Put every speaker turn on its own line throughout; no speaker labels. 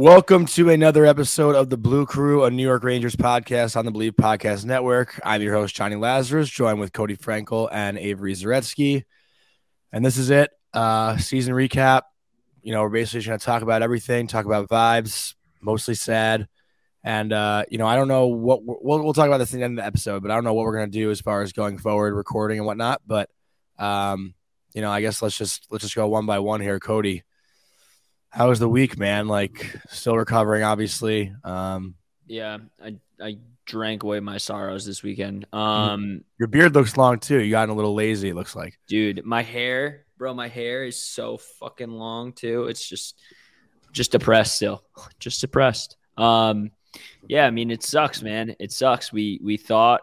Welcome to another episode of the Blue Crew, a New York Rangers podcast on the Believe Podcast Network. I'm your host, Jonny Lazarus, joined with Cody Frankel and Avery Zaretsky. And this is it. Uh, season recap. You know, we're basically just going to talk about everything, talk about vibes, mostly sad. And, uh, you know, I don't know what we'll, we'll talk about this at the end of the episode, but I don't know what we're going to do as far as going forward, recording and whatnot. But, um, you know, I guess let's just let's just go one by one here. Cody, how was the week, man? Like, still recovering, obviously. Um,
Yeah, I I drank away my sorrows this weekend.
Mm-hmm.
Um,
your beard looks long too. You gotten a little lazy. It looks like.
dude, my hair, bro, my hair is so fucking long too. It's just just depressed still. Just depressed. Um, yeah, I mean it sucks, man. It sucks. We we thought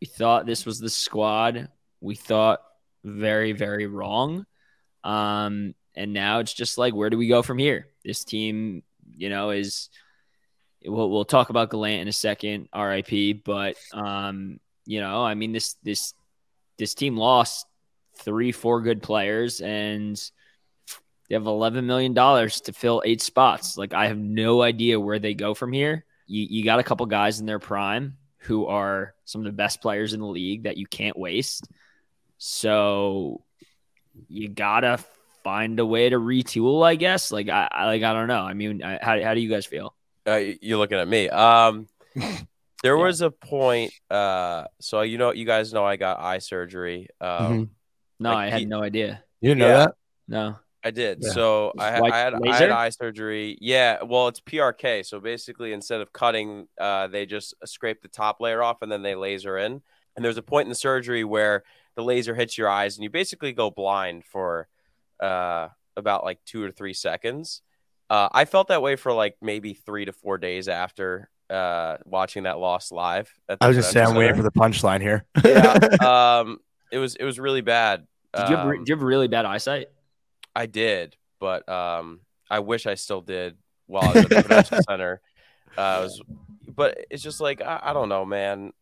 we thought this was the squad. We thought very very wrong. Um, and now it's just like where do we go from here? This team, you know, is we'll, we'll talk about Gallant in a second, RIP, but um, you know, I mean this this this team lost three, four good players, and they have eleven million dollars to fill eight spots. Like I have no idea where they go from here. You you got a couple guys in their prime who are some of the best players in the league that you can't waste. So you gotta find a way to retool, I guess. Like I, I like I don't know. I mean, I, how how do you guys feel?
Uh, you're looking at me. Um, there
Yeah.
was a point. Uh, so you know, you guys know I got eye surgery. Um,
No,
Like,
I had
he-
no idea.
You didn't know
Yeah.
that?
No.
I did.
Yeah.
So I, had- I had I had eye surgery. Yeah. Well, it's PRK. So basically, instead of cutting, uh, they just scrape the top layer off and then they laser in. And there's a point in the surgery where the laser hits your eyes and you basically go blind for uh, about like two or three seconds. Uh, I felt that way for like maybe three to four days after uh, watching that loss live. at
I was just saying, I'm waiting for the punchline here.
Yeah. Um, it was it was really bad.
Did you have,
Um,
did you have really bad eyesight?
I did, but um, I wish I still did while I was at the Prudential Center. Uh, I was, but it's just like I, I don't know, man.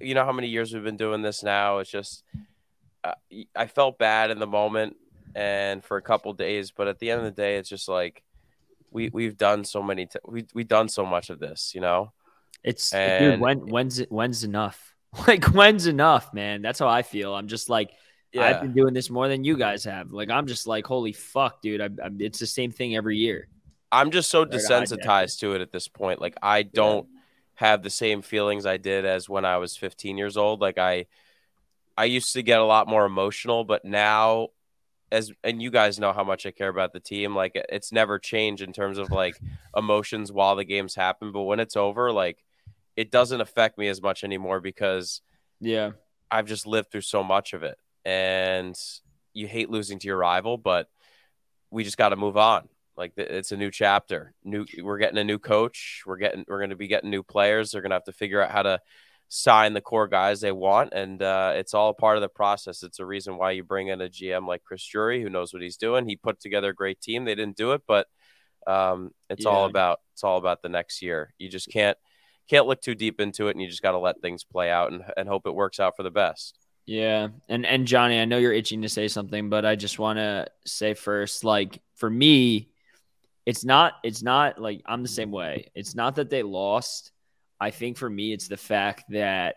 You know how many years we've been doing this now? It's just uh, I felt bad in the moment and for a couple days, but at the end of the day, it's just like we we've done so many t- we we've done so much of this, you know.
It's dude, when when's it when's enough? Like when's enough, man? That's how I feel. I'm just like I've been doing this more than you guys have. Like I'm just like holy fuck, dude. I, I, it's the same thing every year.
I'm just so
Sorry to hijack
desensitized to it at this point. Like I don't have the same feelings I did as when I was 15 years old. Like I I used to get a lot more emotional, but now as and you guys know how much I care about the team, like it's never changed in terms of like emotions while the games happen, but when it's over, like it doesn't affect me as much anymore because
Yeah.
I've just lived through so much of it. And you hate losing to your rival, but we just got to move on. Like it's a new chapter. New we're getting a new coach. We're getting we're going to be getting new players. They're going to have to figure out how to sign the core guys they want and uh, it's all part of the process. It's a reason why you bring in a GM like Chris Drury who knows what he's doing. He put together a great team. They didn't do it, but um, it's all about it's all about the next year. You just can't can't look too deep into it and you just got to let things play out and, and hope it works out for the best.
Yeah. And and Jonny, I know you're itching to say something, but I just want to say first like for me it's not it's not like I'm the same way. It's not that they lost. I think for me it's the fact that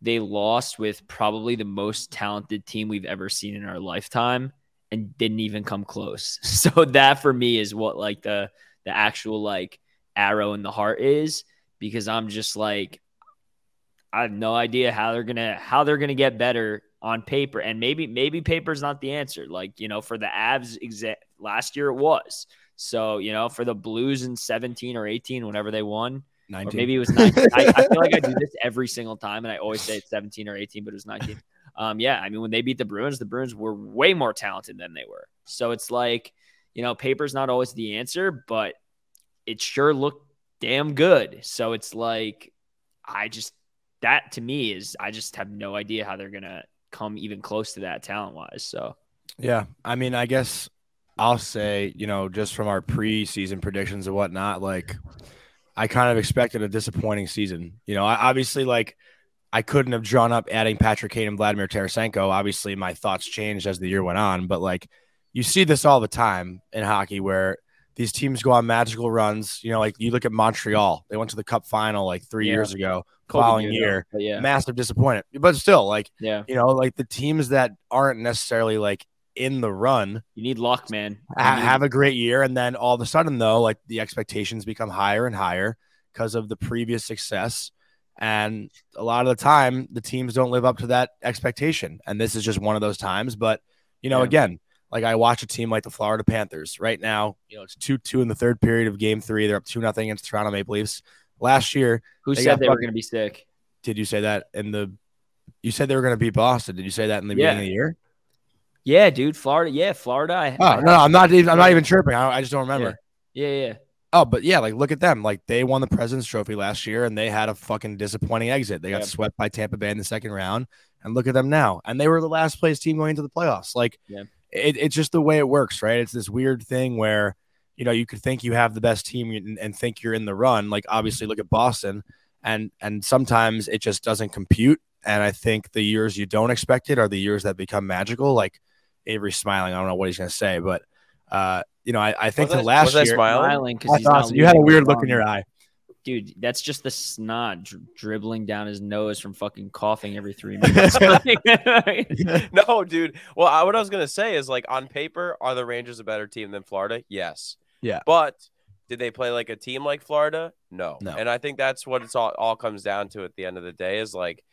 they lost with probably the most talented team we've ever seen in our lifetime and didn't even come close. So that for me is what like the the actual like arrow in the heart is because I'm just like I have no idea how they're gonna how they're gonna get better on paper, and maybe maybe paper's not the answer. Like you know, for the Avs, exa- last year it was. So you know, for the Blues in seventeen or eighteen, whenever they won, or maybe it was nineteen. I, I feel like I do this every single time, and I always say it's seventeen or eighteen, but it was nineteen. Um, yeah, I mean, when they beat the Bruins, the Bruins were way more talented than they were. So it's like, you know, paper's not always the answer, but it sure looked damn good. So it's like I just that to me is I just have no idea how they're gonna come even close to that talent wise. So
Yeah, I mean, I guess I'll say, you know, just from our preseason predictions and whatnot, like I kind of expected a disappointing season. You know, I obviously like I couldn't have drawn up adding Patrick Kane and Vladimir Tarasenko. Obviously, my thoughts changed as the year went on, but like you see this all the time in hockey where these teams go on magical runs. You know, like you look at Montreal, they went to the Cup final like three
Yeah.
years ago, following year,
yeah,
massive disappointment. But still, like
yeah.
you know, like the teams that aren't necessarily like in the run
You need luck, man.
Ha-
need-
have a great year, and then all of a sudden, though, like the expectations become higher and higher because of the previous success. And a lot of the time, the teams don't live up to that expectation. And this is just one of those times. But, you know,
Yeah.
again, like I watch a team like the Florida Panthers right now, you know, it's 2 2 in the third period of game three. They're up 2 nothing against Toronto Maple Leafs. Last year,
Who
they
said they were going to be sick?
did you say that in the, you said they were going to beat Boston. Did you say that in the
Yeah.
beginning of the year?
Yeah, dude. Florida. Yeah, Florida. I,
Oh, no, I'm not even, I'm not even chirping. I, I just don't remember.
Yeah, yeah.
Oh, but yeah, like look at them. Like they won the President's Trophy last year, and they had a fucking disappointing exit. They got
Yeah.
swept by Tampa Bay in the second round, and look at them now. And they were the last place team going into the playoffs. Like,
Yeah.
it, it's just the way it works, right? It's this weird thing where you know you could think you have the best team and, and think you're in the run. Like obviously, look at Boston, and and sometimes it just doesn't compute. And I think the years you don't expect it are the years that become magical. Like Avery's smiling. I don't know what he's gonna say, but uh, you know, I, I think
Was
the last
was I
year.
smiling?
Smiling because
I
he's
thought
not
so. You had a weird look in your eye.
dude. That's just the snot dri- dribbling down his nose from fucking coughing every three minutes.
no, dude. Well, I, what I was gonna say is like on paper, are the Rangers a better team than Florida? Yes.
Yeah.
But did they play like a team like Florida? No.
No.
And I think that's what it's all all comes down to at the end of the day is like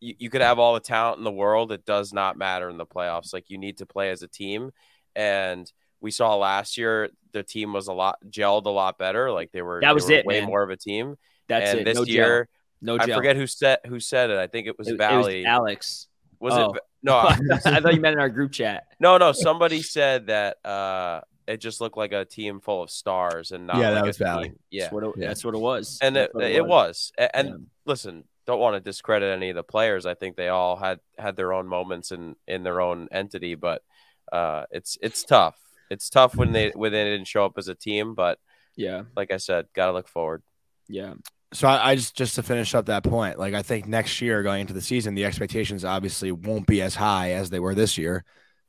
you, you could have all the talent in the world. It does not matter in the playoffs. Like you need to play as a team. And we saw last year the team was a lot gelled a lot better. Like they were
That was
were
it,
way
man.
more of a team.
That's
and
it.
this
no gel.
year,
No
I
gel.
forget who said who said it. I think it was
It, it
Valley.
was Alex.
was
Oh.
it? No,
I thought you meant in our group chat.
no, no. Somebody said that uh, it just looked like a team full of stars and not.
Yeah, that
like a
was Valley.
Yeah,
That's what it,
Yeah.
that's what it was.
and it, it was. A- And
Yeah.
listen, don't want to discredit any of the players. I think they all had had their own moments in in their own entity, but uh, it's it's tough. It's tough when they when they didn't show up as a team. But
Yeah,
like I said, gotta look forward.
yeah.
So I, I just just to finish up that point, like I think next year going into the season, the expectations obviously won't be as high as they were this year,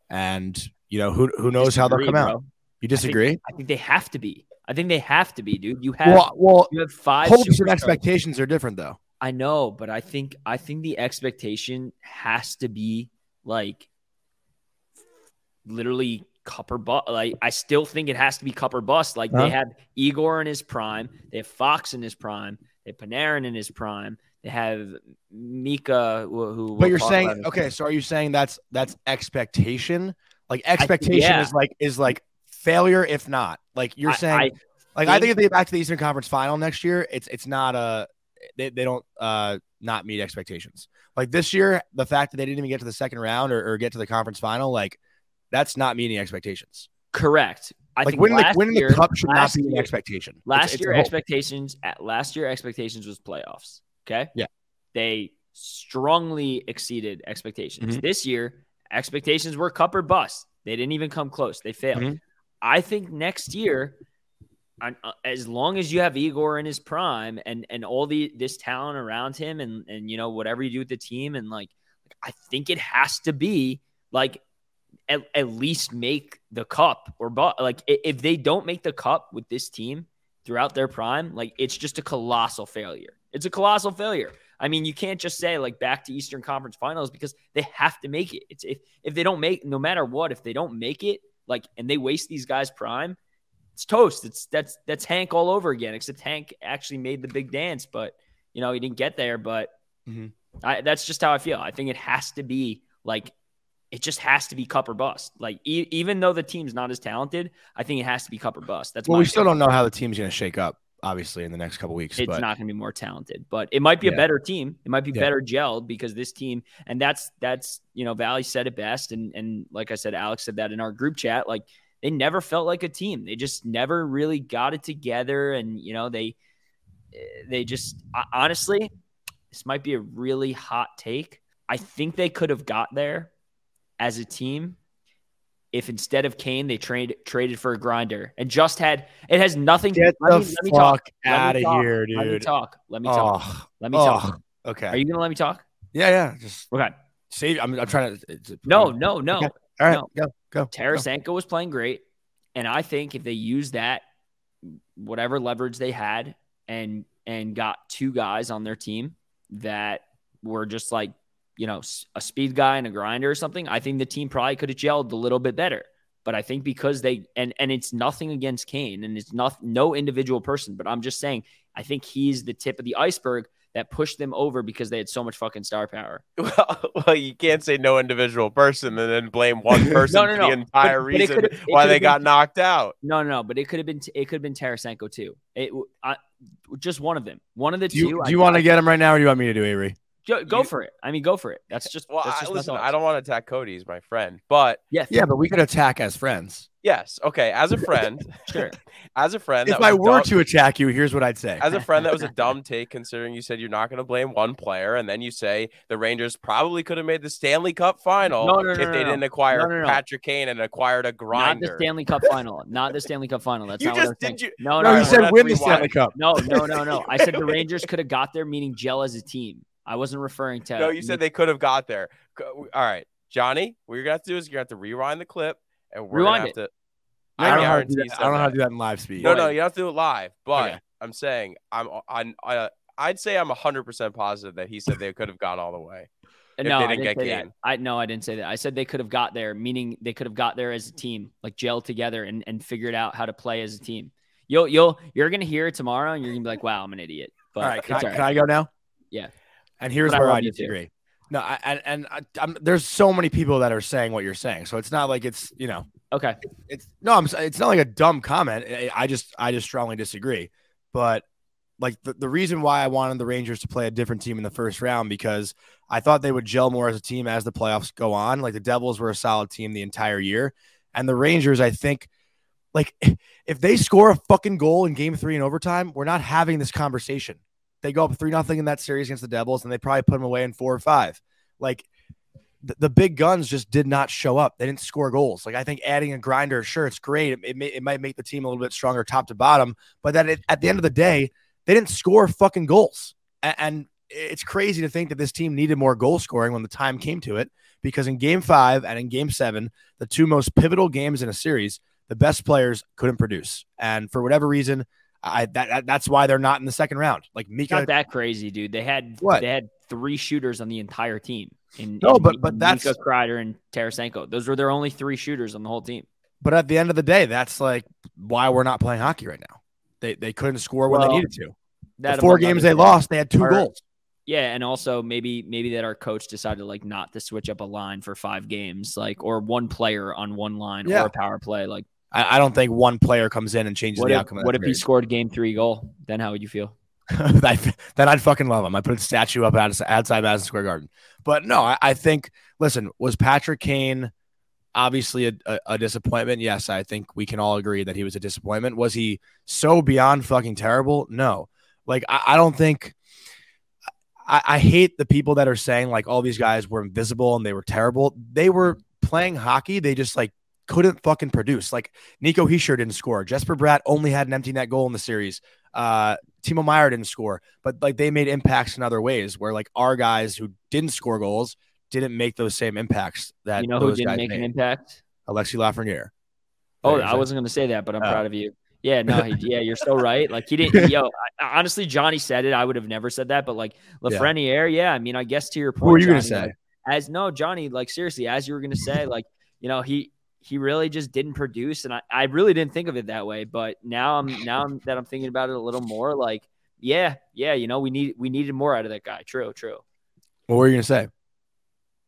and you know who who knows how they'll
Disagree,
come out. You disagree?
I think they have to be. I think they have to be, dude. You have
Well, well,
you have five
hopes and expectations are different though.
I know, but I think I think the expectation has to be like literally cup or bust. Like I still think it has to be cup or bust. Like
Huh?
they have Igor in his prime, they have Fox in his prime, they have Panarin in his prime, they have Mika who. who
But you're saying okay, so are you saying that's that's expectation? Like expectation
yeah.
is like is like failure if not. Like you're
I-
saying
I
like I think
think-
if they get back to the Eastern Conference final next year, it's it's not a they, they don't uh not meet expectations. Like this year, the fact that they didn't even get to the second round or, or get to the conference final, like that's not meeting expectations.
correct. I
like
think
winning the winning
year,
the cup should not be an expectation.
Last
it's a
year expectations at last year expectations was playoffs. Okay.
Yeah.
They strongly exceeded expectations.
Mhm.
This year, expectations were cup or bust. They didn't even come close. They failed.
Mhm.
I think next year, Uh, as long as you have Igor in his prime and and all the this talent around him and and you know whatever you do with the team and like I think it has to be like at, at least make the cup or but like if they don't make the cup with this team throughout their prime, like it's just a colossal failure. It's a colossal failure. I mean, you can't just say like back to Eastern Conference Finals because they have to make it. It's if if they don't make no matter what, if they don't make it, like and they waste these guys prime, it's toast. It's that's that's Hank all over again. Except Hank actually made the big dance, but you know he didn't get there. But
Mhm.
I, that's just how I feel. I think it has to be like it just has to be cup or bust. Like e- even though the team's not as talented, I think it has to be cup or bust. That's
well, we still
opinion.
don't know how the team's going to shake up. Obviously, in the next couple weeks,
It's
but
not going to be more talented, but it might be
Yeah.
a better team. It might be
Yeah.
better gelled because this team, and that's that's you know Valley said it best, and and like I said, Alex said that in our group chat. Like they never felt like a team. They just never really got it together, and you know they they just uh, honestly, this might be a really hot take. I think they could have got there as a team if instead of Kane they trade traded for a grinder and just had it has nothing.
Get
let
the
me, let me talk. Let
out of
talk.
here,
Let me
dude.
talk. Let me talk.
Oh,
Let me
oh,
talk.
okay.
Are you gonna let me talk?
yeah, yeah. Just
Okay.
save. I'm, I'm trying to. it's-
No, no, no.
Okay. All right,
no.
go, go. go.
Tarasenko was playing great. And I think if they use that, whatever leverage they had and and got two guys on their team that were just like, you know, a speed guy and a grinder or something, I think the team probably could have gelled a little bit better. But I think because they and and it's nothing against Kane and it's not no individual person, but I'm just saying I think he's the tip of the iceberg that pushed them over because they had so much fucking star power.
Well, well, you can't say no individual person and then blame one person
No, no,
for
no.
the entire
But- but
reason
could've-
why
could've
they
been-
got knocked out.
No, no, no, but it could have been it could have been Tarasenko too. It I, just one of them, one of the
Do you,
two.
do you want to get him right now, or do you want me to do Avery?
Go, go
you-
for it? I mean, go for it. That's just
Well,
that's
I,
just my
listen,
thoughts.
I don't want to attack Cody. He's my friend, but
Yeah,
Yeah, but we could attack as friends.
yes, okay. As a friend,
sure.
as a friend,
If
that was
were
dumb-
to attack you, here's what I'd say.
as a friend, that was a dumb take considering you said you're not going to blame one player, and then you say the Rangers probably could have made the Stanley Cup final
No, no, no,
if
no,
they
no.
didn't acquire
No, no, no.
Patrick Kane and acquired a grinder.
Not the. Stanley Cup final. Not the Stanley Cup final. That's
You
not what
just-
I'm saying.
did you-
No,
no,
no,
he
Alright,
said win the Stanley. Cup.
no, no, no, no. I said the Rangers could have got there, meaning gel as a team. I wasn't referring to.
no, you said they could have got there. All right, Jonny, what you're going to have to do is you're going to have to rewind the clip, and we're
Rewind
going to have
it.
to.
I don't know how to do that. I don't know how to do that in live speed.
No, no, you don't have to do it live. But
Okay.
I'm saying I'm I'm I, I'd say I'm 100 percent positive that he said they could have gone all the way. if
no,
they
I
didn't
didn't
get
say that. I no, I didn't say that. I said they could have got there, meaning they could have got there as a team, like gelled together and, and figured out how to play as a team. You'll you'll you're gonna hear it tomorrow and you're gonna be like, wow, I'm an idiot. But
all right, can,
it's
I,
all
can I go now?
Yeah.
And here's
But
where
love
I
you too.
disagree. No, I, and and I, I'm, there's so many people that are saying what you're saying, so it's not like it's you know
Okay.
it's no, I'm. It's not like a dumb comment. I, I just, I just strongly disagree. But like the, the reason why I wanted the Rangers to play a different team in the first round because I thought they would gel more as a team as the playoffs go on. Like the Devils were a solid team the entire year, and the Rangers, I think, like if they score a fucking goal in Game Three in overtime, we're not having this conversation. They go up three nothing in that series against the Devils, and they probably put them away in four or five. Like the, the big guns just did not show up. They didn't score goals. Like I think adding a grinder, sure, it's great. It, it, may, it might make the team a little bit stronger top to bottom, but that it, at the end of the day, they didn't score fucking goals. And, and it's crazy to think that this team needed more goal scoring when the time came to it, because in Game Five and in Game Seven, the two most pivotal games in a series, the best players couldn't produce, and for whatever reason, I that, that that's why they're not in the second round. Like
It's
Mika,
not that crazy, dude. They had
What?
they had three shooters on the entire team. In,
No,
in
but- but that's-
Mika Kreider and Tarasenko. Those were their only three shooters on the whole team.
but at the end of the day, that's like why we're not playing hockey right now. They they couldn't score when
Well,
they needed to.
That
the four games they lost, they had two
Are-
goals.
Yeah, and also maybe maybe that our coach decided like not to switch up a line for five games, like or one player on one line
Yeah.
or a power play. Like
I, I don't think one player comes in and changes
what
the
if,
outcome. Of
what if he scored game three goal? Then how would you feel?
Then I'd fucking love him. I put a statue up outside, outside Madison Square Garden. But no, I, I think. Listen, was Patrick Kane obviously a, a, a disappointment? Yes, I think we can all agree that he was a disappointment. Was he so beyond fucking terrible? No. Like I, I don't think. I, I hate the people that are saying like all these guys were invisible and they were terrible. They were playing hockey. They just like couldn't fucking produce. Like Nico Hischier didn't score. Jesper Bratt only had an empty net goal in the series. Uh, Timo Meier didn't score, but like they made impacts in other ways where like our guys who didn't score goals didn't make those same impacts that
you know who didn't make
made.
an impact?
Alexi Lafreniere.
Oh, I wasn't going to say that, but I'm
Oh.
proud of you. Yeah, no, he, yeah, you're so right. Like he didn't. Yo, I, honestly, Jonny said it. I would have never said that, but like. Lafreniere, yeah. I mean, I guess to your point,
Who are you gonna say?
like, as no, Jonny, like seriously, as you were gonna say, like you know, he he really just didn't produce, and I, I really didn't think of it that way. But now I'm now I'm, that I'm thinking about it a little more, like yeah, yeah, you know, we need we needed more out of that guy. True, true.
What were you gonna say?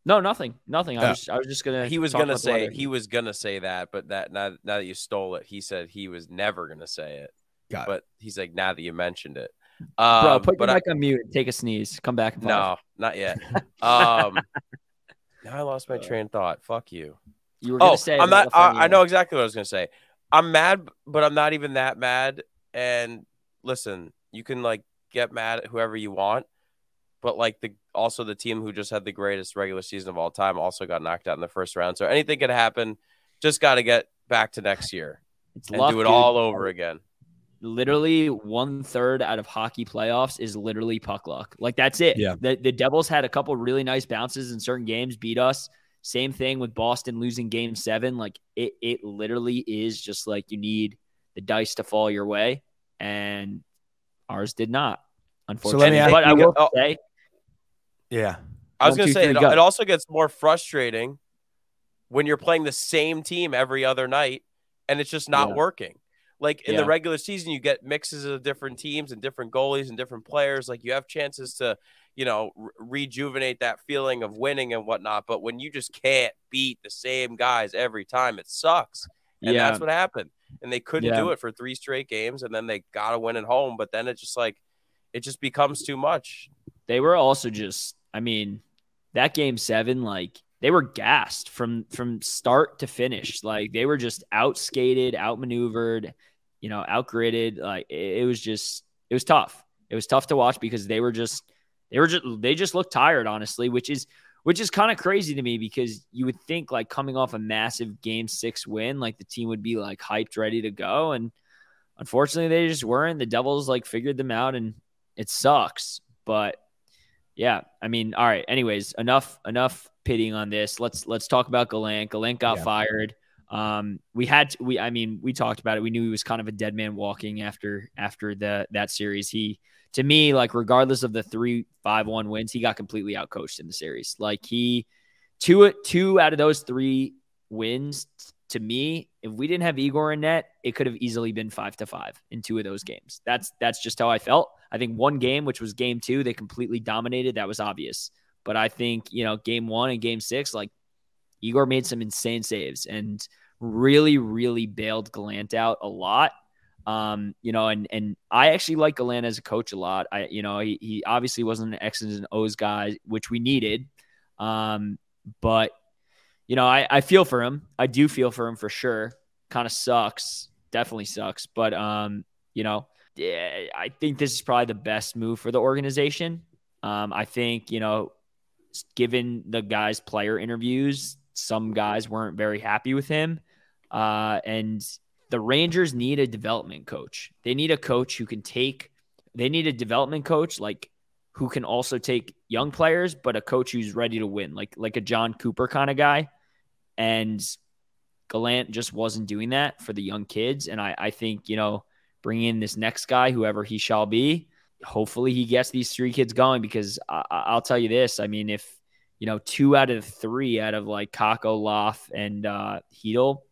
No, nothing, nothing. I
Yeah.
was I was just gonna.
He was gonna say he was gonna say that, but that now, now that you stole it, he said he was never gonna say it.
Got it.
but he's like now that you mentioned it,
Bro,
um,
put your
but I-
mic on mute. Take a sneeze. Come back. In
no, not yet. Um, now I lost my train of thought. Fuck you.
You were gonna
Oh,
say.
I'm not. I, I know exactly what I was gonna say. I'm mad, but I'm not even that mad. And listen, you can like get mad at whoever you want, but like the also the team who just had the greatest regular season of all time also got knocked out in the first round. So anything could happen. Just got to get back to next year
It's
and
luck,
do it
dude.
all over again.
literally one third out of hockey playoffs is literally puck luck. Like that's it.
Yeah.
The the Devils had a couple really nice bounces in certain games, beat us. Same thing with Boston losing game seven. Like it it literally is just like you need the dice to fall your way. And ours did not, unfortunately.
me ask
but I will
oh.
say
Yeah.
I was going to say
three,
it,
go.
it also gets more frustrating when you're playing the same team every other night and it's just not
Yeah.
working. Like in
Yeah.
the regular season, you get mixes of different teams and different goalies and different players. Like you have chances to, you know, re- rejuvenate that feeling of winning and whatnot. But when you just can't beat the same guys every time, it sucks. And
yeah,
that's what happened. And they couldn't
Yeah.
do it for three straight games, and then they got to win at home. But then it just like, it just becomes too much.
they were also just i mean that game seven like they were gassed from from start to finish like they were just outskated outmaneuvered you know outgritted like it, it was just it was tough it was tough to watch because they were just they were just they just looked tired honestly which is which is kind of crazy to me because you would think like coming off a massive game six win like the team would be like hyped ready to go and unfortunately they just weren't the devils like figured them out and it sucks but yeah, I mean, all right. Anyways, enough enough pitting on this. Let's let's talk about Gallant. Gallant got
Yeah.
fired. Um, we had to, we I mean, we talked about it. We knew he was kind of a dead man walking after after the that series. He to me, like regardless of the three five one wins, he got completely outcoached in the series. Like he two two out of those three wins to me, if we didn't have Igor in net, it could have easily been five to five in two of those games. That's that's just how I felt. I think one game, which was game two, they completely dominated. That was obvious. But I think, you know, game one and game six, like Igor made some insane saves and really, really bailed Gallant out a lot. Um, you know, and and I actually like Gallant as a coach a lot. I, you know, he, he obviously wasn't an X's and O's guy, which we needed. Um, but you know, I, I feel for him. I do feel for him for sure. Kind of sucks. Definitely sucks. But um, you know, I think this is probably the best move for the organization. Um, I think, you know, given the guys' player interviews, some guys weren't very happy with him. Uh, and the Rangers need a development coach. They need a coach who can take, they need a development coach like who can also take young players, but a coach who's ready to win, like like a Jon Cooper kind of guy. And Gallant just wasn't doing that for the young kids. And I, I think, you know, bring in this next guy, whoever he shall be. Hopefully, he gets these three kids going because I, I'll tell you this. I mean, if you know, two out of three out of like Kakko, Laf, and uh, Chytil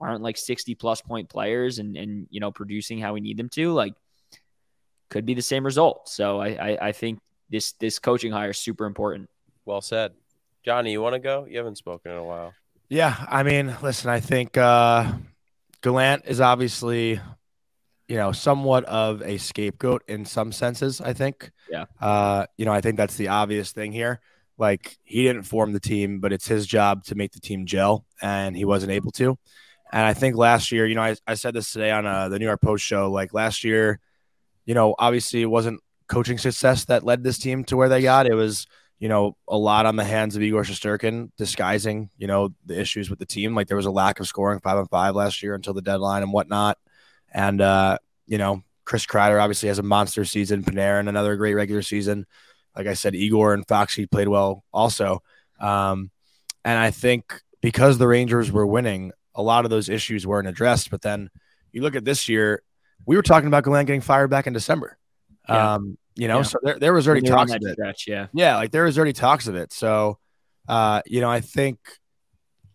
aren't like 60 plus point players and, and, you know, producing how we need them to, like, could be the same result. So I, I, I think this, this coaching hire is super important.
Well said. Jonny, you want to go? You haven't spoken in a while.
Yeah, I mean, listen, I think uh Gallant is obviously, you know, somewhat of a scapegoat in some senses, I think.
Yeah.
Uh, you know, I think that's the obvious thing here. Like he didn't form the team, but it's his job to make the team gel, and he wasn't able to. And I think last year, you know, I, I said this today on uh, the New York Post show. Like last year, you know, obviously it wasn't coaching success that led this team to where they got. It was you know, a lot on the hands of Igor Shesterkin disguising, you know, the issues with the team. Like there was a lack of scoring five on five last year until the deadline and whatnot. And, uh, you know, Chris Kreider obviously has a monster season. Panarin, another great regular season. Like I said, Igor and Foxy played well also. Um, and I think because the Rangers were winning, a lot of those issues weren't addressed. But then you look at this year, we were talking about Gallant getting fired back in December.
Yeah.
Um, you know,
Yeah.
so there, there was already
When they were on
talks of it.
stretch, yeah.
Yeah, like there was already talks of it. So, uh, you know, I think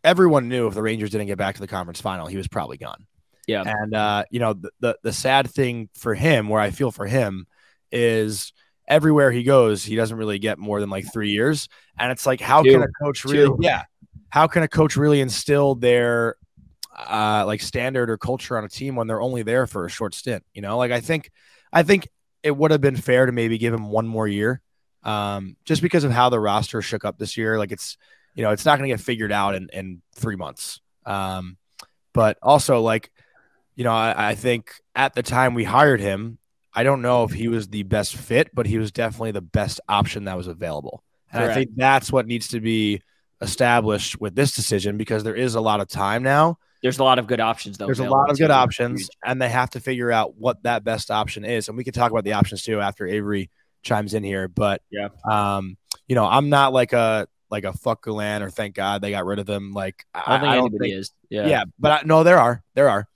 everyone knew if the Rangers didn't get back to the conference final, he was probably gone.
Yeah.
And uh, you know, the, the the sad thing for him, where I feel for him, is everywhere he goes, he doesn't really get more than like three years. And it's like, how
Two.
can a coach really?
Two.
Yeah, how can a coach really instill their uh, like standard or culture on a team when they're only there for a short stint? You know, like I think, I think it would have been fair to maybe give him one more year, um, just because of how the roster shook up this year. Like it's, you know, it's not going to get figured out in in three months. Um, but also like, you know, I, I think at the time we hired him, I don't know if he was the best fit, but he was definitely the best option that was available. And I think that's what needs to be established with this decision because there is a lot of time now.
There's a lot of good options though.
There's a lot of good options, and they have to figure out what that best option is. And we can talk about the options too after Avery chimes in here. But
Yeah.
um, you know, I'm not like a like a fuck Gallant or thank God they got rid of them. Like
I
I,
don't think
I don't
anybody
think,
is.
yeah.
Yeah.
but I, no, there are, there are.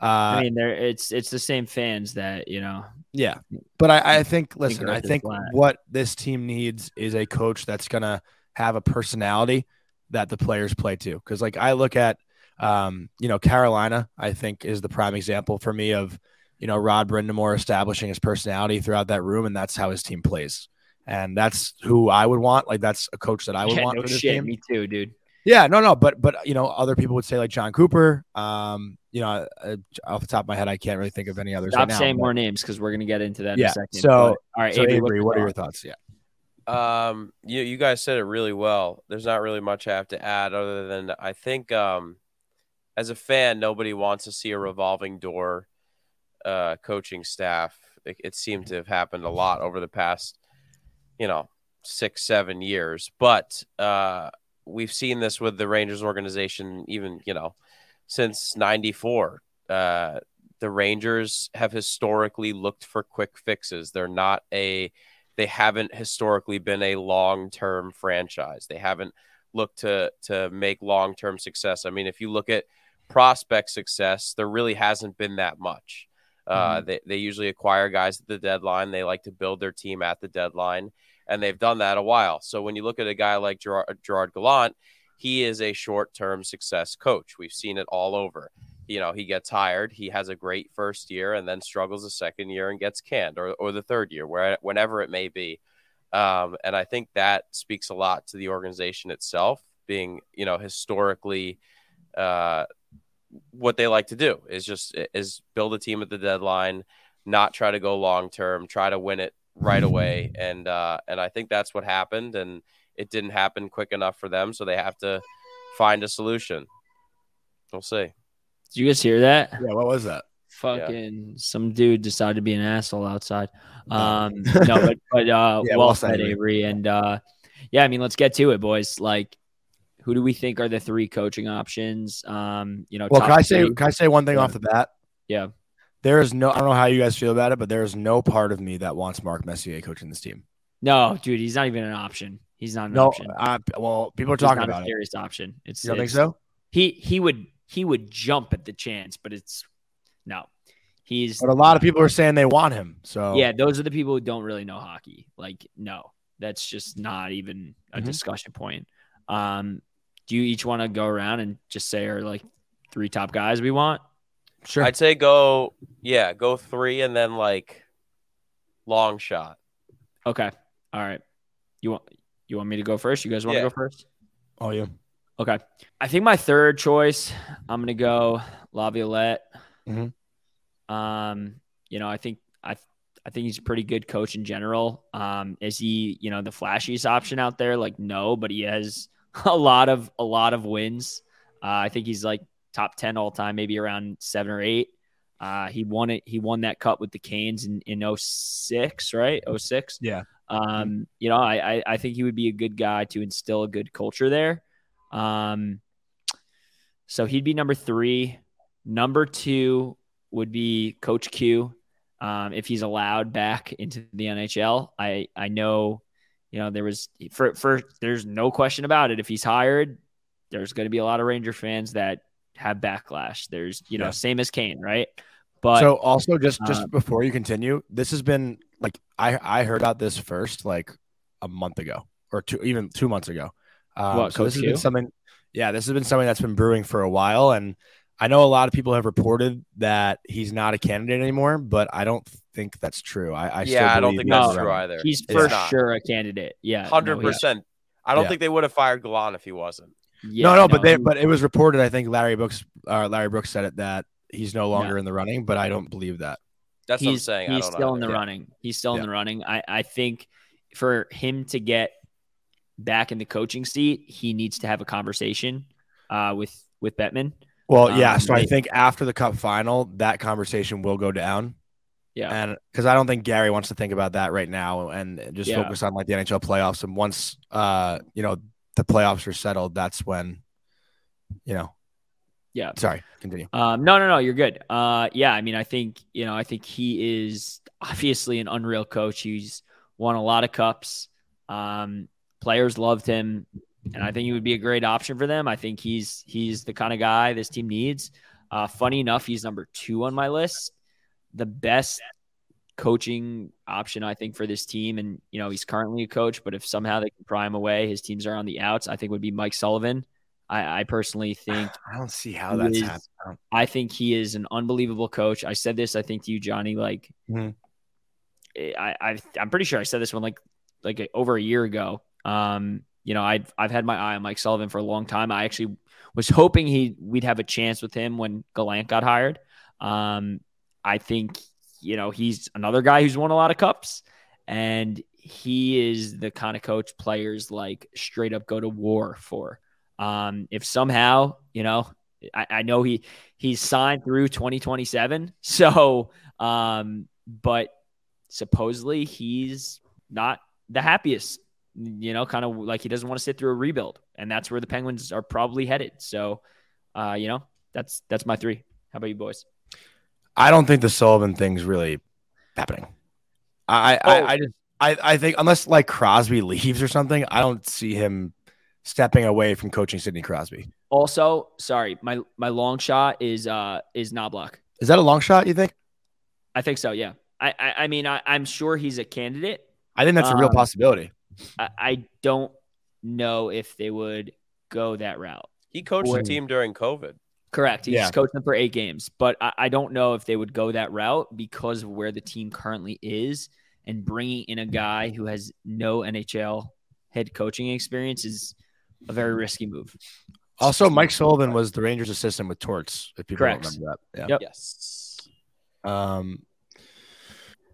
Uh,
I mean, there it's it's the same fans that you know.
Yeah. But I, I think, listen, I think what this team needs is a coach that's going to have a personality that the players play to. Cause like I look at, um, you know, Carolina, I think is the prime example for me of, you know, Rod Brind'Amour establishing his personality throughout that room. And that's how his team plays. And that's who I would want. Like that's a coach that I would
Yeah,
want
no
for this
shit,
team.
me too, dude.
Yeah, no, no, but but you know, other people would say like Jon Cooper. Um, you know, uh, off the top of my head, I can't really think of any others.
Stop
right now,
saying
but-
more names because we're gonna get into that in
Yeah,
a second.
so-
But- all right,
So
Avery,
Avery,
what's
what are
your
your thoughts? Yeah.
Um, you you guys said it really well. There's not really much I have to add other than I think um, as a fan, nobody wants to see a revolving door uh, coaching staff. It, it seemed to have happened a lot over the past, you know, six seven years. But uh, we've seen this with the Rangers organization, even you know, since '94. Uh, the Rangers have historically looked for quick fixes. They're not a they haven't historically been a long-term franchise. They haven't looked to to make long-term success. I mean, if you look at prospect success, there really hasn't been that much. Uh, they, they usually acquire guys at the deadline. They like to build their team at the deadline, and they've done that a while. So when you look at a guy like Gerard, Gerard Gallant, he is a short-term success coach. We've seen it all over. You know, he gets hired, he has a great first year, and then struggles the second year and gets canned, or, or the third year, where whenever it may be. Um, and I think that speaks a lot to the organization itself, being you know historically uh, what they like to do is just is build a team at the deadline, not try to go long term, try to win it right away, and uh, and I think that's what happened, and it didn't happen quick enough for them, so they have to find a solution. We'll see.
Did you guys hear that?
Yeah. What was that?
Fucking some dude decided to be an asshole outside. Um, no, but but uh,
Yeah,
well,
well
said,
said, Avery.
Avery. And uh, yeah, I mean, let's get to it, boys. Like, who do we think are the three coaching options? Um, you know,
Well, can I say
three?
can I say one thing
Yeah.
off the bat?
Yeah.
There is no. I don't know how you guys feel about it, but there is no part of me that wants Mark Messier coaching this team.
No, dude, he's not even an option. He's not an
No.
option.
I, well, people are
He's
talking
not
about
a
it.
serious option. It's
You don't think so?
He he would he would jump at the chance, but it's no. He's
But a lot of people are saying they want him. So
yeah, those are the people who don't really know hockey. Like, no, that's just not even a
Mhm.
discussion point. Um, do you each want to go around and just say are like three top guys we want?
sure.
I'd say go, yeah, go three, and then like long shot.
Okay, all right. You want you want me to go first? You guys want to go first?
oh, yeah.
Okay. I think my third choice, I'm gonna go Laviolette.
Mhm.
Um, you know, I think I I think he's a pretty good coach in general. Um, is he, you know, the flashiest option out there? Like, no, but he has a lot of a lot of wins. Uh, I think he's like top ten all time, maybe around seven or eight. Uh, he won it. He won that cup with the Canes in in 06, right? 06.
Yeah.
Um, you know, I, I I think he would be a good guy to instill a good culture there. Um, so he'd be number three. Number two would be Coach Q, um, if he's allowed back into the NHL. I I know, you know, there was for for there's no question about it. If he's hired, there's going to be a lot of Ranger fans that have backlash. There's you know
Yeah.
same as Kane, right? But
so also just just
uh,
before you continue, this has been like I I heard about this first like a month ago or two even two months ago. Um,
What,
so this
Coach
has been something. Yeah, this has been something that's been brewing for a while, and I know a lot of people have reported that he's not a candidate anymore, but I don't think that's true. I, I still
yeah, I don't think that's true either.
he's
It's
for
not.
sure a candidate. Yeah,
Hundred
he's-
percent. I don't
Yeah.
think they would have fired Gallant if he wasn't.
Yeah,
no, no, but they but it was reported. I think Larry Brooks, uh, Larry Brooks said it that he's no longer in the running, but I don't believe that.
That's what I'm
he's
saying. I
he's
don't
still
know
in the
either.
running. He's still
Yeah.
in the running. I I think for him to get back in the coaching seat, he needs to have a conversation uh, with with Bettman.
Well, yeah.
Um,
So I think after the Cup final, that conversation will go down.
Yeah.
and because I don't think Gary wants to think about that right now and just
Yeah.
focus on like the NHL playoffs. And once uh you know the playoffs are settled, that's when you know.
Yeah.
Sorry, continue.
Um, no, no, no, you're good. Uh, yeah, I mean, I think you know, I think he is obviously an unreal coach. He's won a lot of cups. Um, players loved him, and I think he would be a great option for them. I think he's he's the kind of guy this team needs. Uh, funny enough, he's number two on my list. The best coaching option, I think, for this team, and you know, he's currently a coach, but if somehow they can pry him away, his teams are on the outs. I think would be Mike Sullivan. I, I personally think
I don't see how that's
is-
happening.
I think he is an unbelievable coach. I said this, I think, to you, Jonny. Like,
Mhm.
I, I, I'm pretty sure I said this one like, like over a year ago. Um, you know, I've, I've had my eye on Mike Sullivan for a long time. I actually was hoping he, we'd have a chance with him when Gallant got hired. Um, I think, you know, he's another guy who's won a lot of cups, and he is the kind of coach players like straight up go to war for. Um, if somehow, you know, I, I know he he's signed through 2027. So, um, but supposedly he's not the happiest, you know, kind of like he doesn't want to sit through a rebuild. And that's where the Penguins are probably headed. So, uh, you know, that's that's my three. How about you boys?
I don't think the Sullivan thing's really happening. I I,
Oh.
I, I just I, I think unless like Crosby leaves or something, I don't see him stepping away from coaching Sidney Crosby.
Also, sorry, my my long shot is uh is Knoblauch.
Is that a long shot? You think?
I think so. Yeah. I I, I mean I, I'm sure he's a candidate.
I think that's a real
Um,
possibility.
I, I don't know if they would go that route.
He coached
Or-
the team during COVID.
Correct. He's
Yeah.
coached them for eight games, but I, I don't know if they would go that route because of where the team currently is and bringing in a guy who has no NHL head coaching experience is a very risky move.
Also, Mike Sullivan was the Rangers assistant with Torts. If people
Correct.
don't remember that. Yeah.
Yep.
Yes.
Um,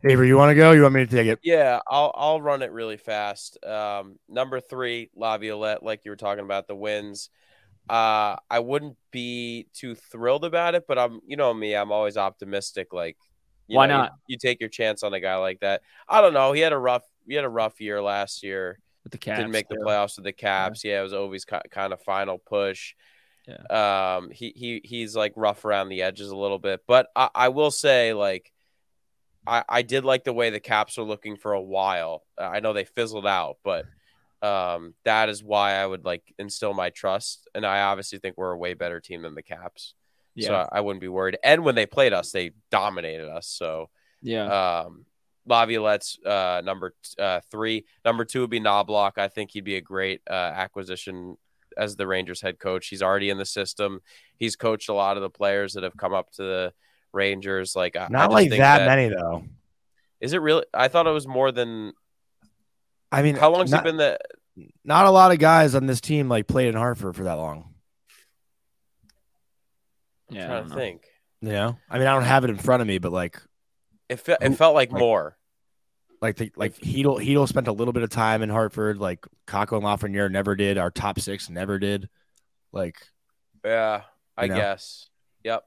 Avery, you want to go? You want me to take it?
Yeah, I'll I'll run it really fast. Um, number three, Laviolette, like you were talking about the wins. Uh, I wouldn't be too thrilled about it, but I'm, you know me, I'm always optimistic. Like, you
Why
know,
not?
You, take your chance on a guy like that. I don't know. He had a rough, he had a rough year last year.
With the Caps,
Didn't make the
too.
playoffs with the Caps. Yeah, it was always kind of final push. Yeah. Um, he he he's like rough around the edges a little bit, but I, I will say like. I, I did like the way the Caps were looking for a while. Uh, I know they fizzled out, but um, that is why I would like instill my trust. And I obviously think we're a way better team than the Caps,
Yeah.
so I, I wouldn't be worried. And when they played us, they dominated us. So
yeah.
um, Laviolette's uh, number uh, three. Number two would be Knoblauch. I think he'd be a great uh, acquisition as the Rangers head coach. He's already in the system. He's coached a lot of the players that have come up to the Rangers. Like I- I
Not
just
like
think
that, many though.
Is it really? I thought it was more than.
I mean,
How long's
not,
he been that?
Not a lot of guys on this team like played in Hartford for that long.
I'm
yeah.
Trying
don't
to
know.
think.
You know, I mean, I don't have it in front of me, but like,
It, fe- it
Who-
felt like
like-
more.
like the like Chytil Chytil spent a little bit of time in Hartford. Like Kakko and Lafreniere never did. Our top six never did. Like,
Yeah, I
You know?
guess. Yep.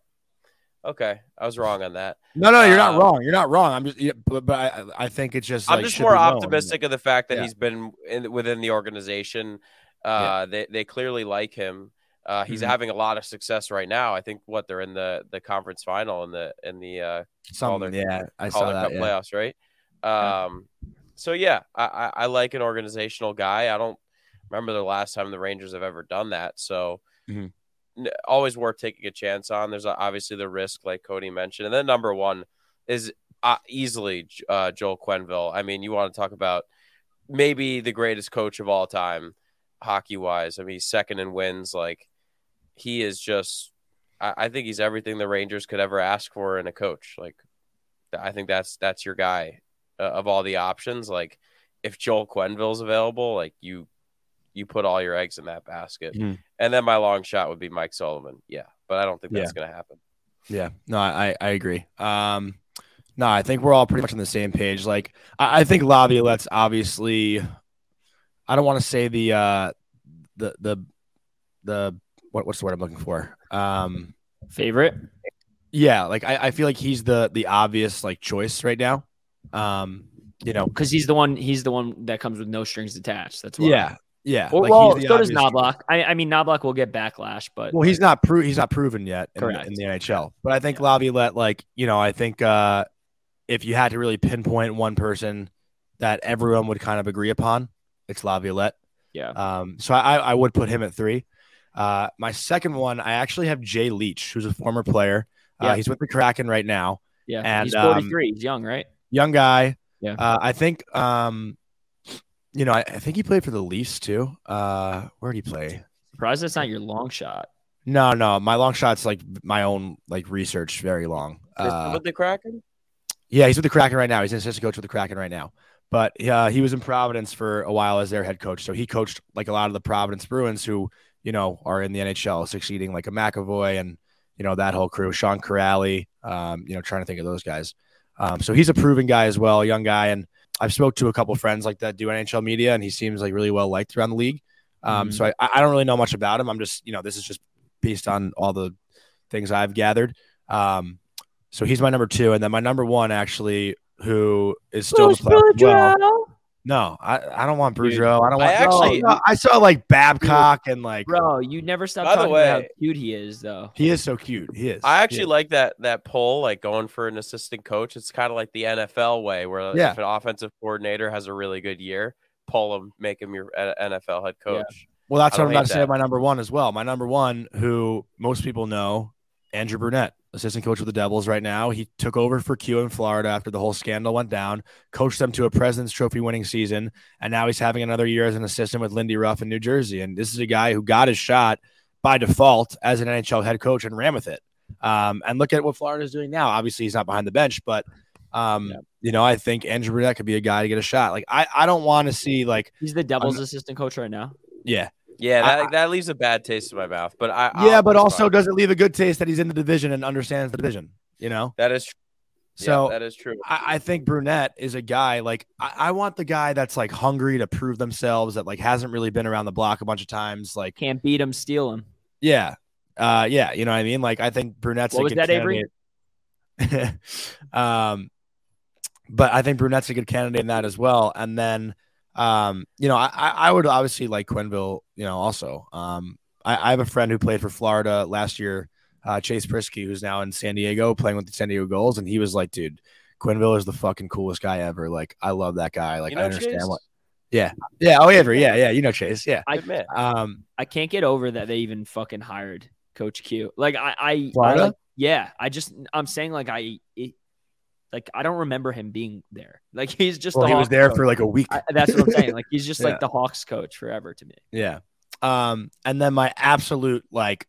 Okay, I was wrong on that.
no, no, you're not
Um,
wrong. You're not wrong. I'm just, yeah, but, but I, I think it's just.
I'm
like,
just more
be known.
optimistic of the fact that
Yeah.
he's been in, within the organization. Uh, they they clearly like him. Uh, he's
Mhm.
having a lot of success right now. I think what they're in the the conference final in the in the uh,
Some, yeah, I saw that. Yeah.
playoffs, right? Um, so yeah, I, I I like an organizational guy. I don't remember the last time the Rangers have ever done that. So
Mhm.
Always worth taking a chance on. There's obviously the risk, like Cody mentioned, and then number one is uh, easily uh, Joel Quenneville. I mean, you want to talk about maybe the greatest coach of all time, hockey wise. I mean, he's second in wins. Like he is just. I, I think he's everything the Rangers could ever ask for in a coach. Like I think that's that's your guy uh, of all the options. Like if Joel Quenneville's available, like you you put all your eggs in that basket.
Mhm.
And then my long shot would be Mike Sullivan. Yeah, but I don't think that's going to happen.
Yeah, no, I I agree. Um, no, I think we're all pretty much on the same page. Like, I, I think Laviolette's obviously. I don't want to say the uh, the the the what, what's the word I'm looking for? Um,
Favorite?
Yeah, like I, I feel like he's the the obvious like choice right now. Um, you know,
because he's the one. He's the one that comes with no strings attached. That's why.
yeah, yeah.
Well,
like,
well
he's
so does. Knoblauch. I, I mean, Knoblauch will get backlash, but
Well, he's not pro- he's not proven yet in,
Correct.
in the NHL. But I think Laviolette, like you know, I think uh, if you had to really pinpoint one person that everyone would kind of agree upon, it's Laviolette.
yeah.
Um, so I, I would put him at three. Uh, my second one, I actually have Jay Leach, who's a former player. Uh,
Yeah.
He's with the Kraken right now.
Yeah,
and,
he's
um,
43. he's young, right?
Young guy.
Yeah.
Uh, I think, um, you know, I, I think he played for the Leafs too. Uh, where did he play?
Surprised that's not your long shot.
No, no, my long shot's like my own like research, very long. Uh,
with the Kraken.
yeah, he's with the Kraken right now. He's an assistant coach with the Kraken right now. But uh, he was in Providence for a while as their head coach. So he coached like a lot of the Providence Bruins who, you know, are in the NHL, succeeding like a McAvoy and, you know, that whole crew, Sean Kuraly, um, you know, trying to think of those guys. Um, so he's a proven guy as well, a young guy. And I've spoke to a couple friends like that do NHL media, and he seems like really well liked around the league. Um,
Mhm.
So I, I don't really know much about him. I'm just, you know, this is just based on all the things I've gathered. Um, so he's my number two, and then my number one actually, who is still the playoffs well. No, I, I don't want
Dude,
Boudreau. I don't
I
want.
actually-
no, I saw like Babcock and like
Bro, you never stop
By the
talking about how cute he is, though.
he is so cute. He is.
I actually
is.
like that that poll, like going for an assistant coach. It's kind of like the NFL way, where
Yeah.
if an offensive coordinator has a really good year, pull him, make him your uh, NFL head coach.
Well, that's
I
what I'm
don't
about to
hate
say. My number one as well. My number one, who most people know, Andrew Brunette, assistant coach with the Devils right now. He took over for Q in Florida after the whole scandal went down, coached them to a President's Trophy winning season, and now he's having another year as an assistant with Lindy Ruff in New Jersey. And this is a guy who got his shot by default as an NHL head coach and ran with it. Um, and look at what Florida is doing now. Obviously, he's not behind the bench, but um,
Yeah.
you know, I think Andrew Brunette could be a guy to get a shot. Like I, I don't want to see like,
He's the Devils' assistant coach right now.
yeah,
Yeah,
I-
that, that leaves a bad taste in my mouth. But I
yeah,
I'll-
but also does it leave a good taste that he's in the division and understands the division? You know,
that is yeah,
so
that is true.
I, I think Brunette is a guy like I, I want the guy that's like hungry to prove themselves that like hasn't really been around the block a bunch of times. Like,
Can't beat him, steal him.
yeah, uh, yeah, you know what I mean. Like, I think Brunette's
What
a
was
good
that, Avery?
um, but I think Brunette's a good candidate in that as well. And then, um, you know, I, I I would obviously like Quenneville. You know, also, um, I, I have a friend who played for Florida last year, uh, Chase Priskie, who's now in San Diego playing with the San Diego Gulls, and he was like, dude, Quenneville is the fucking coolest guy ever. Like, I love that guy. Like,
You
I understand
Chase?
what. Yeah, yeah. Oh, Avery. Yeah, yeah. You know Chase. Yeah.
I-
admit.
Um,
I can't get over that they even fucking hired Coach Q. Like I, I, I
Florida?
like- yeah. I just, I'm saying like I, it, like I don't remember him being there. Like he's just.
well,
the
he was there
coach.
for like a week.
I, that's what I'm saying. Like he's just
Yeah.
like the Hawks coach forever to me.
Yeah. Um, and then my absolute like,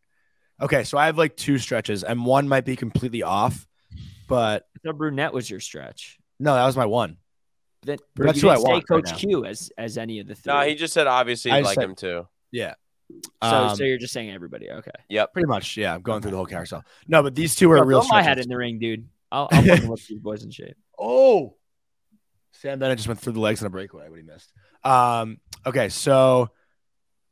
okay, so I have like two stretches, and one might be completely off, but
the Brunette was your stretch.
no, that was my one.
Then
But
but
that's
you
who I
didn't say
want
Coach
now.
Q as as any of the three.
No, he just said obviously
I
you'd
just
like
said-
him too.
Yeah.
so
Um,
so you're just saying everybody. Okay.
Yep.
pretty much. Yeah, I'm going through the whole carousel. No, but these two are
Bro,
real.
throw my head in the ring, dude. I'll, I'll fucking these boys in shape.
Oh, Sam Bennett just went through the legs in a breakaway, but he missed. Um, okay, so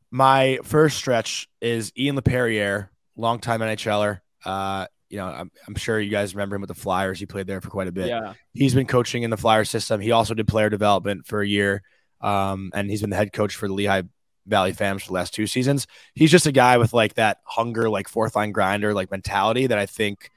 my first stretch is Ian Laperrière, longtime NHLer. Uh, you know, I'm, I'm sure you guys remember him with the Flyers. He played there for quite a bit.
Yeah.
He's been coaching in the Flyer system. He also did player development for a year, um, and he's been the head coach for the Lehigh Valley Fams for the last two seasons. He's just a guy with like that hunger, like fourth line grinder, like mentality that I think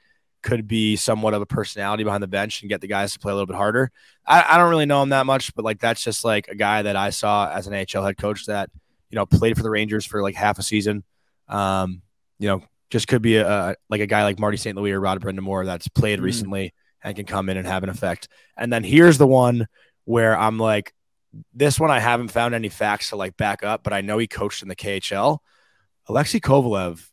could be somewhat of a personality behind the bench and get the guys to play a little bit harder. I, I don't really know him that much, but like that's just like a guy that I saw as an AHL head coach that you know played for the Rangers for like half a season. Um, you know, just could be a, a like a guy like Marty St. Louis or Rod Brind'Amour that's played
Mhm.
recently and can come in and have an effect. And then here's the one where I'm like, this one I haven't found any facts to like back up, but I know he coached in the KHL. Alexei Kovalev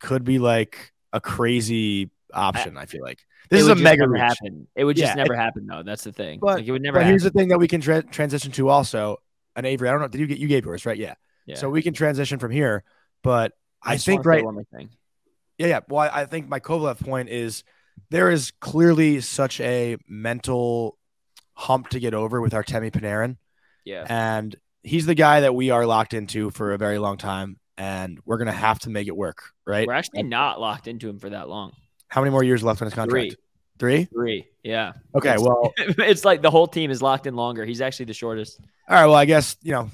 could be like a crazy option. I feel like this is a mega reach.
happen. It would just
Yeah,
never happen though. That's the thing.
But-
like it would never
But
happen.
here's the thing that we can tra- transition to also. And Avery, I don't know. Did you get you gave yours right? Yeah.
yeah.
So we can transition from here. But I,
just
think right.
one more thing.
Yeah, yeah. Well, I I think my Kovalev point is there is clearly such a mental hump to get over with Artemi Panarin,
Yeah.
and he's the guy that we are locked into for a very long time, and we're gonna have to make it work, right?
We're actually not locked into him for that long.
How many more years left on his contract?
Three.
Three?
Three. Yeah.
Okay.
It's-
Well,
it's like the whole team is locked in longer. He's actually the shortest.
all right. Well, I guess you know.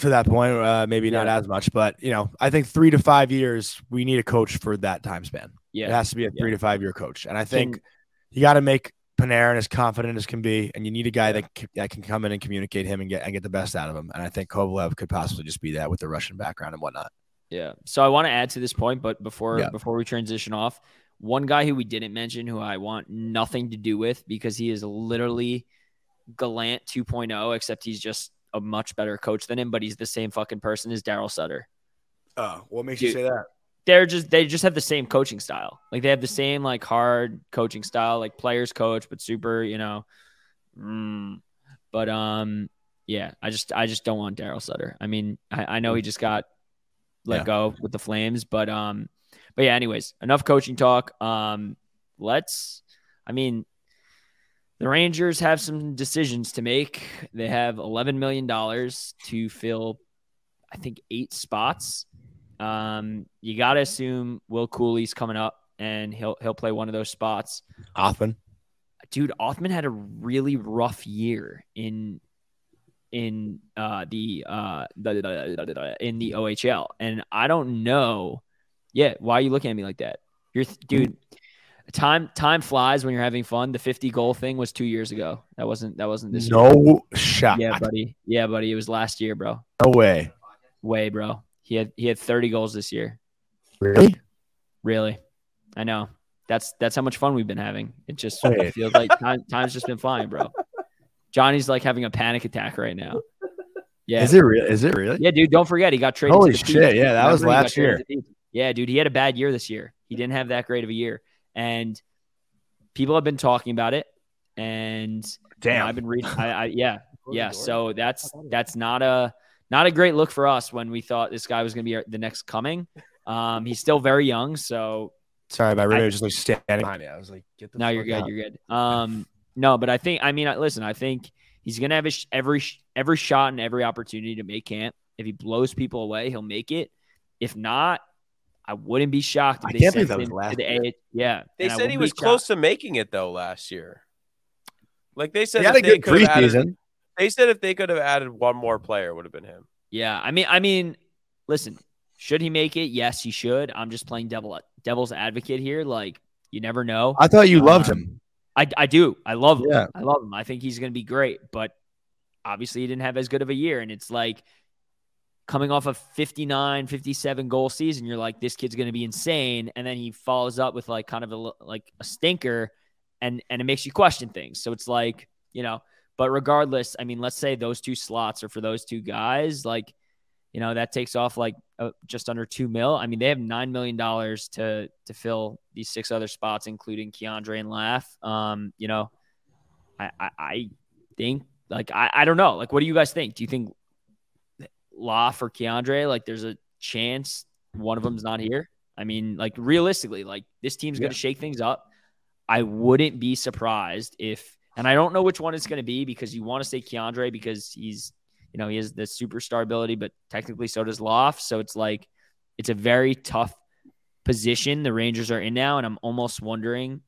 To that point, uh, maybe not as much, but you know, I think three to five years, we need a coach for that time span.
Yeah.
It has to be a
Yeah.
three to five year coach, and I think
Can-
you got to make Panarin as confident as can be, and you need a guy that c- that can come in and communicate him and get and get the best out of him. And I think Kovalev could possibly just be that with the Russian background and whatnot.
Yeah. So I want to add to this point, but before
Yeah.
before we transition off, one guy who we didn't mention who I want nothing to do with because he is literally Gallant 2.0, except he's just a much better coach than him, but he's the same fucking person as Daryl Sutter.
Oh, what makes
you
you say that?
They're just they just have the same coaching style. Like they have the same like hard coaching style, like players coach, but super, you know. Mm. But um, yeah, I just I just don't want Daryl Sutter. I mean, I, I know he just got let
Yeah.
go with the Flames, but um, but yeah. Anyways, enough coaching talk. Um, let's. I mean, the Rangers have some decisions to make. They have eleven million dollars to fill, I think, eight spots. Um, you got to assume Will Cuylle's coming up, and he'll he'll play one of those spots.
Othmann.
Dude, Othmann had a really rough year in in uh, the uh in the OHL, and I don't know. Yeah, why are you looking at me like that? You're mm-hmm. dude. Time time flies when you're having fun. The 50 goal thing was two years ago. That wasn't that wasn't this year.
No shot.
Yeah, buddy. Yeah, buddy. It was last year, bro.
No way.
Way, bro. He had he had 30 goals this year.
Really?
Really, I know. That's that's how much fun we've been having. It just feels like time, time's just been flying, bro. Johnny's like having a panic attack right now. Yeah,
Is it real? Is it really?
yeah, dude. Don't forget he got traded.
Holy shit,
Petes.
yeah, that was
Remember got
last year.
To the Petes? Yeah, dude. He had a bad year this year. He didn't have that great of a year, and people have been talking about it. And you know,
Damn.
I've been reading. I, I yeah, yeah. So that's that's not a not a great look for us when we thought this guy was going to be our- the next coming. Um, he's still very young, so
Sorry, my roommate was just like standing behind me. I was like, get the
no, you're good.
out.
You're good. Um, no, but I think I mean, I- listen, I think he's gonna have a sh- every sh- every shot and every opportunity to make camp. If he blows people away, he'll make it. If not, I wouldn't be shocked if
I
they
can't
sent
believe that was
him
last
to the
year.
A. Yeah,
They
and
said he was close to making it though last year. Like they said,
He had
if
a
they
good
could have added,
preseason.
they said if they could have added one more player, it would have been him.
Yeah, I mean, I mean, listen, should he make it? Yes, he should. I'm just playing devil devil's advocate here. Like, you never know.
I thought you loved
Um,
him.
I, I do. I love him.
Yeah.
I love him. I think he's going to be great, but obviously he didn't have as good of a year. And it's like coming off a 59, 57 goal season, you're like, this kid's going to be insane. And then he follows up with like kind of a, like a stinker and, and it makes you question things. So it's like, you know, but regardless, I mean, let's say those two slots are for those two guys, like, you know, that takes off like uh, just under two mil. I mean, they have $9 million to, to fill these six other spots, including K'Andre and Laf. Um, you know, I, I, I think like, I, I don't know. Like, what do you guys think? Do you think Laf or K'Andre, like there's a chance one of them's not here? I mean, like realistically, like this team's going to shake things up. I wouldn't be surprised if, and I don't know which one it's going to be because you want to say K'Andre because he's, you know, he has the superstar ability, but technically so does Laf. So it's like, it's a very tough position the Rangers are in now. And I'm almost wondering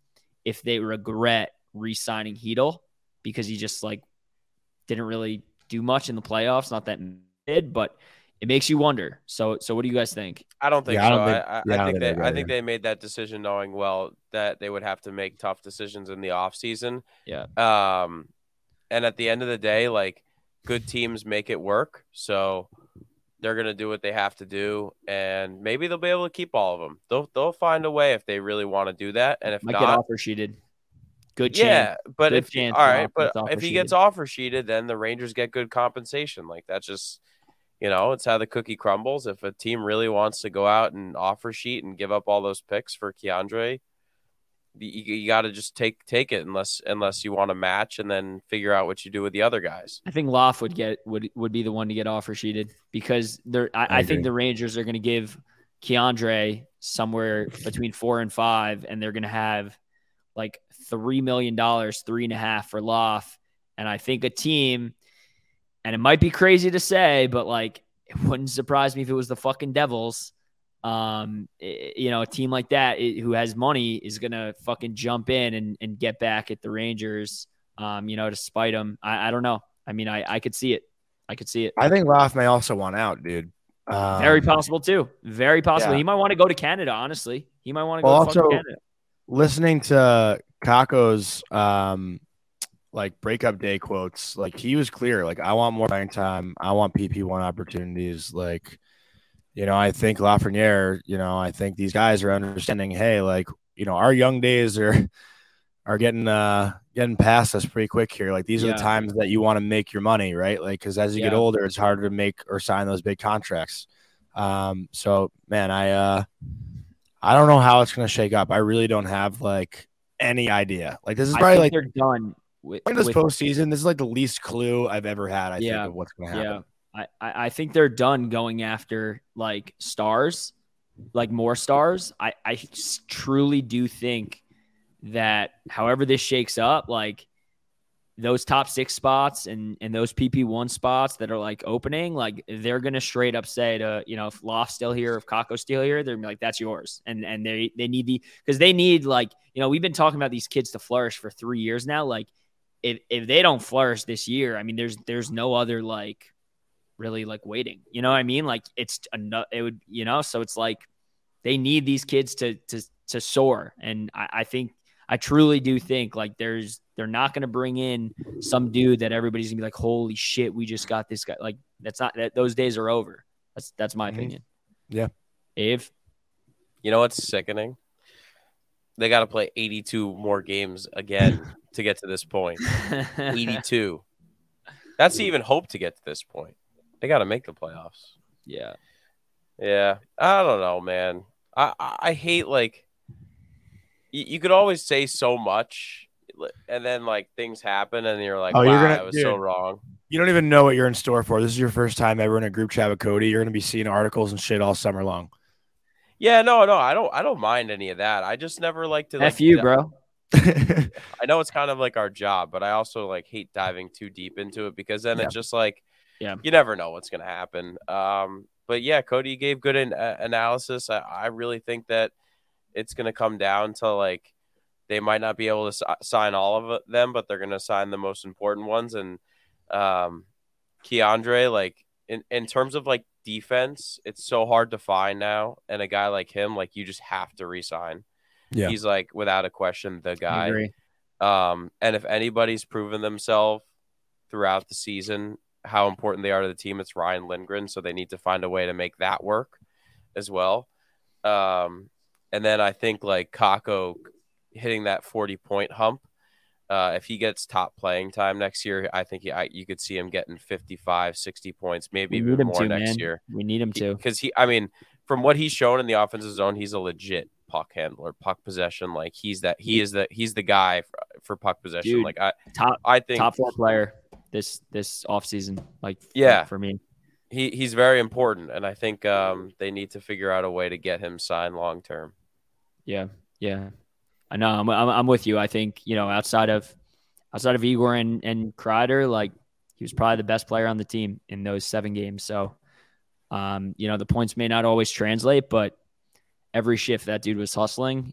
if they regret re signing Chytil because he just like didn't really do much in the playoffs. Not that did, but it makes you wonder. So, so what do you guys think?
I don't think
Yeah, I
so.
don't
I,
think-
I,
yeah, I
I think
think
they, I think they made that decision knowing well that they would have to make tough decisions in the off season.
Yeah.
Um, and at the end of the day, like good teams make it work. So they're gonna do what they have to do, and maybe they'll be able to keep all of them. They'll they'll find a way if they really want to do that. And if
Might get
not,
offer sheeted. Good
yeah, but
Good
if
chance
all
for
right,
off-
but if he gets
sheeted.
offer sheeted, then the Rangers get good compensation. Like that's just you know, it's how the cookie crumbles. If a team really wants to go out and offer sheet and give up all those picks for K'Andre, you, you got to just take take it unless unless you want to match and then figure out what you do with the other guys.
I think Laf would get would would be the one to get offer sheeted because they're. I,
I
I, think the Rangers are going to give K'Andre somewhere between four and five, and they're going to have like three million dollars, three and a half for Laf, and I think a team, and it might be crazy to say, but like it wouldn't surprise me if it was the fucking Devils. um, i- you know, a team like that i- who has money is gonna fucking jump in and, and get back at the Rangers. Um, you know, to spite them. I, I don't know. I mean, I, I could see it. I could see it.
I think Laf may also want out, dude. Um,
Very possible too. Very possible.
yeah.
He might want to go to Canada. Honestly, he might want to go
Well,
to
also-
Canada.
listening to Kakko's um like breakup day quotes, like he was clear. Like I want more playing time. I want PP one opportunities. Like, you know, I think Lafreniere, you know, I think these guys are understanding, hey, like, you know, our young days are are getting uh getting past us pretty quick here. Like these are the times that you want to make your money, right? Like because as you get older, it's harder to make or sign those big contracts. Um, so man, I uh I don't know how it's gonna shake up. I really don't have like any idea. Like this is
I
probably
think
like
they're done with,
in this
with-
postseason. This is like the least clue I've ever had. I
Yeah.
think of what's gonna happen.
Yeah, I, I I think they're done going after like stars, like more stars. I I truly do think that however this shakes up, like those top six spots and and those PP one spots that are like opening, like they're gonna straight up say to you know if Laf's still here, if Kakko's still here, they're gonna be like that's yours, and and they they need the because they need like you know we've been talking about these kids to flourish for three years now, like. If, if they don't flourish this year, I mean, there's there's no other like really like waiting. You know what I mean? Like it's enough. It would, you know. So it's like they need these kids to to to soar, and I, I think I truly do think like there's they're not going to bring in some dude that everybody's gonna be like, holy shit, we just got this guy. Like that's not that those days are over. That's that's my
Mhm.
opinion.
Yeah.
Ave.
You know what's sickening? They got to play 82 more games again to get to this point. 82. That's even hope to get to this point. They got to make the playoffs.
yeah.
Yeah, I don't know, man. I I, I hate like you, you could always say so much, and then like things happen, and you're like,
Oh,
wow,
you're gonna-
I was so wrong.
You don't even know what you're in store for. This is your first time ever in a group chat with Cody. You're gonna be seeing articles and shit all summer long.
Yeah, no, no, I don't. I don't mind any of that. I just never like to. Like,
F you, bro.
I know it's kind of like our job, but I also like hate diving too deep into it because then
Yeah.
it's just like,
Yeah.
you never know what's gonna happen. Um, but yeah, Cody gave good an- uh, analysis. I, I really think that it's gonna come down to like they might not be able to si- sign all of them, but they're gonna sign the most important ones. And um, K'Andre, like in in terms of like defense, it's so hard to find now. And a guy like him, like you just have to resign.
Yeah.
He's like without a question the guy. Um, and if anybody's proven themselves throughout the season how important they are to the team, it's Ryan Lindgren. So they need to find a way to make that work as well. Um, and then I think like Kakko hitting that 40 point hump. Uh, if he gets top playing time next year, I think he, I, you could see him getting 55, 60 points, maybe even more
to,
next
man.
year.
We need him to.
Because he, I mean, from what he's shown in the offensive zone, he's a legit puck handler, puck possession. Like he's that, he is the, he's the guy for, for puck possession.
Dude,
like I,
Top
I think
top four player this this offseason. Like
Yeah.
for me.
he he's very important, and I think um, they need to figure out a way to get him signed long term.
Yeah, yeah. I know. I'm, I'm, I'm with you. I think you know outside of outside of Igor and and Kreider, like he was probably the best player on the team in those seven games. So, um, you know, the points may not always translate, but every shift that dude was hustling.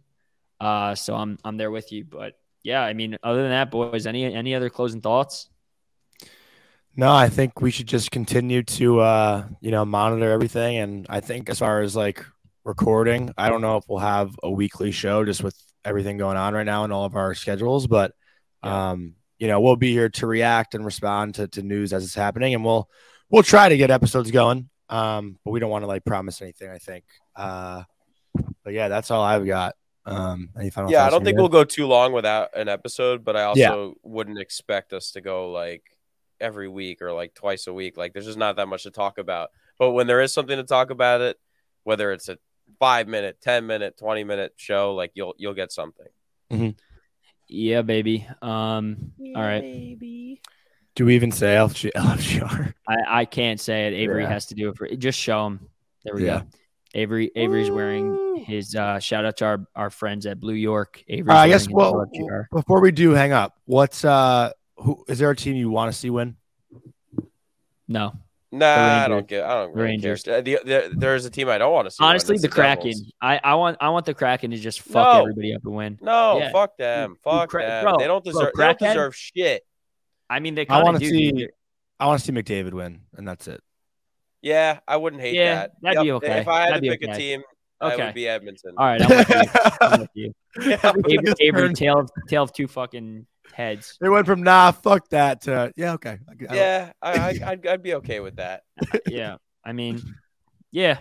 Uh, so I'm I'm there with you. But yeah, I mean, other than that, boys, any any other closing thoughts?
No, I think we should just continue to uh, you know, monitor everything. And I think as far as like recording, I don't know if we'll have a weekly show just with everything going on right now in all of our schedules, but um, you know, we'll be here to react and respond to, to news as it's happening and we'll we'll try to get episodes going. Um, but we don't want to like promise anything, I think. Uh but yeah, that's all I've got. Um any final
yeah, I don't think we'll go too long without an episode, but I also
Yeah.
wouldn't expect us to go like every week or like twice a week. Like there's just not that much to talk about. But when there is something to talk about it, whether it's a five minute, ten minute, twenty minute show, like you'll you'll get something.
Yeah, baby. Um, all right.
Do we even say LFG, LFGR?
I, I can't say it. Avery
Yeah.
has to do it for just show him. There we
Yeah.
go. Avery Avery's wearing his uh, shout out to our, our friends at Blue York. Avery.
Uh, I guess well
LFGR.
before we do hang up, what's uh who is there a team you want to see win?
no,
Nah, I don't get. I don't
The
really.
Rangers.
Uh, The, the, there's a team I don't want to see.
Honestly,
that's
the Kraken.
Devils.
I, I want I want the Kraken to just fuck
No.
everybody up and win.
No,
Yeah.
fuck them. Fuck
Kra-
them.
bro,
they don't
bro,
deserve. they don't
Kraken-
deserve shit.
I mean, they
I want to see.
They're-
I want to see McDavid win, and that's it.
Yeah, I wouldn't hate
Yeah,
that.
that'd be okay.
If I had
That'd
to
be
pick a
okay.
team, I would be Edmonton.
All right, I'm with you. I'm with you.
Yeah,
Avery, Avery
Turn.
tail of tail of two fucking heads.
It went from nah, fuck that to yeah, okay. I, I-
yeah, I, I, I'd, I'd be okay with that.
Yeah, I mean, yeah.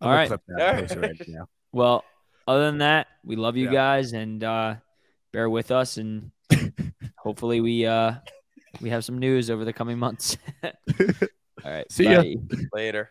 I'm
right.
clip that
All
and
right.
post it right now.
Well, other than that, we love you
Yeah.
guys and uh, bear with us, and hopefully we uh, we have some news over the coming months. All right,
See ya.
Later.